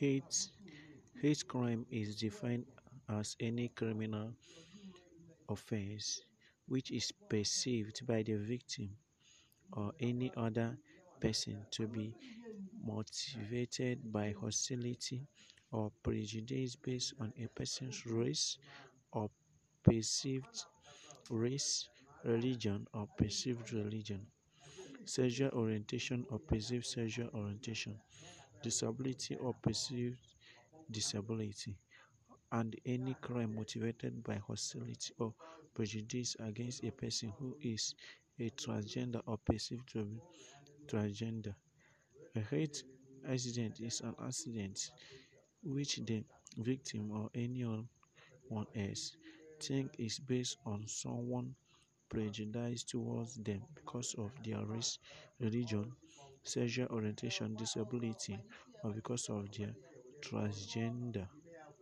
Hate hate crime is defined as any criminal offense which is perceived by the victim or any other person to be motivated by hostility or prejudice based on a person's race or perceived race, religion or perceived religion, sexual orientation or perceived sexual orientation, disability or perceived disability, and any crime motivated by hostility or prejudice against a person who is a transgender or perceived to be transgender. A hate accident is an accident which the victim or anyone else think is based on someone prejudice towards them because of their race, religion, sexual orientation, disability, or because of their transgender.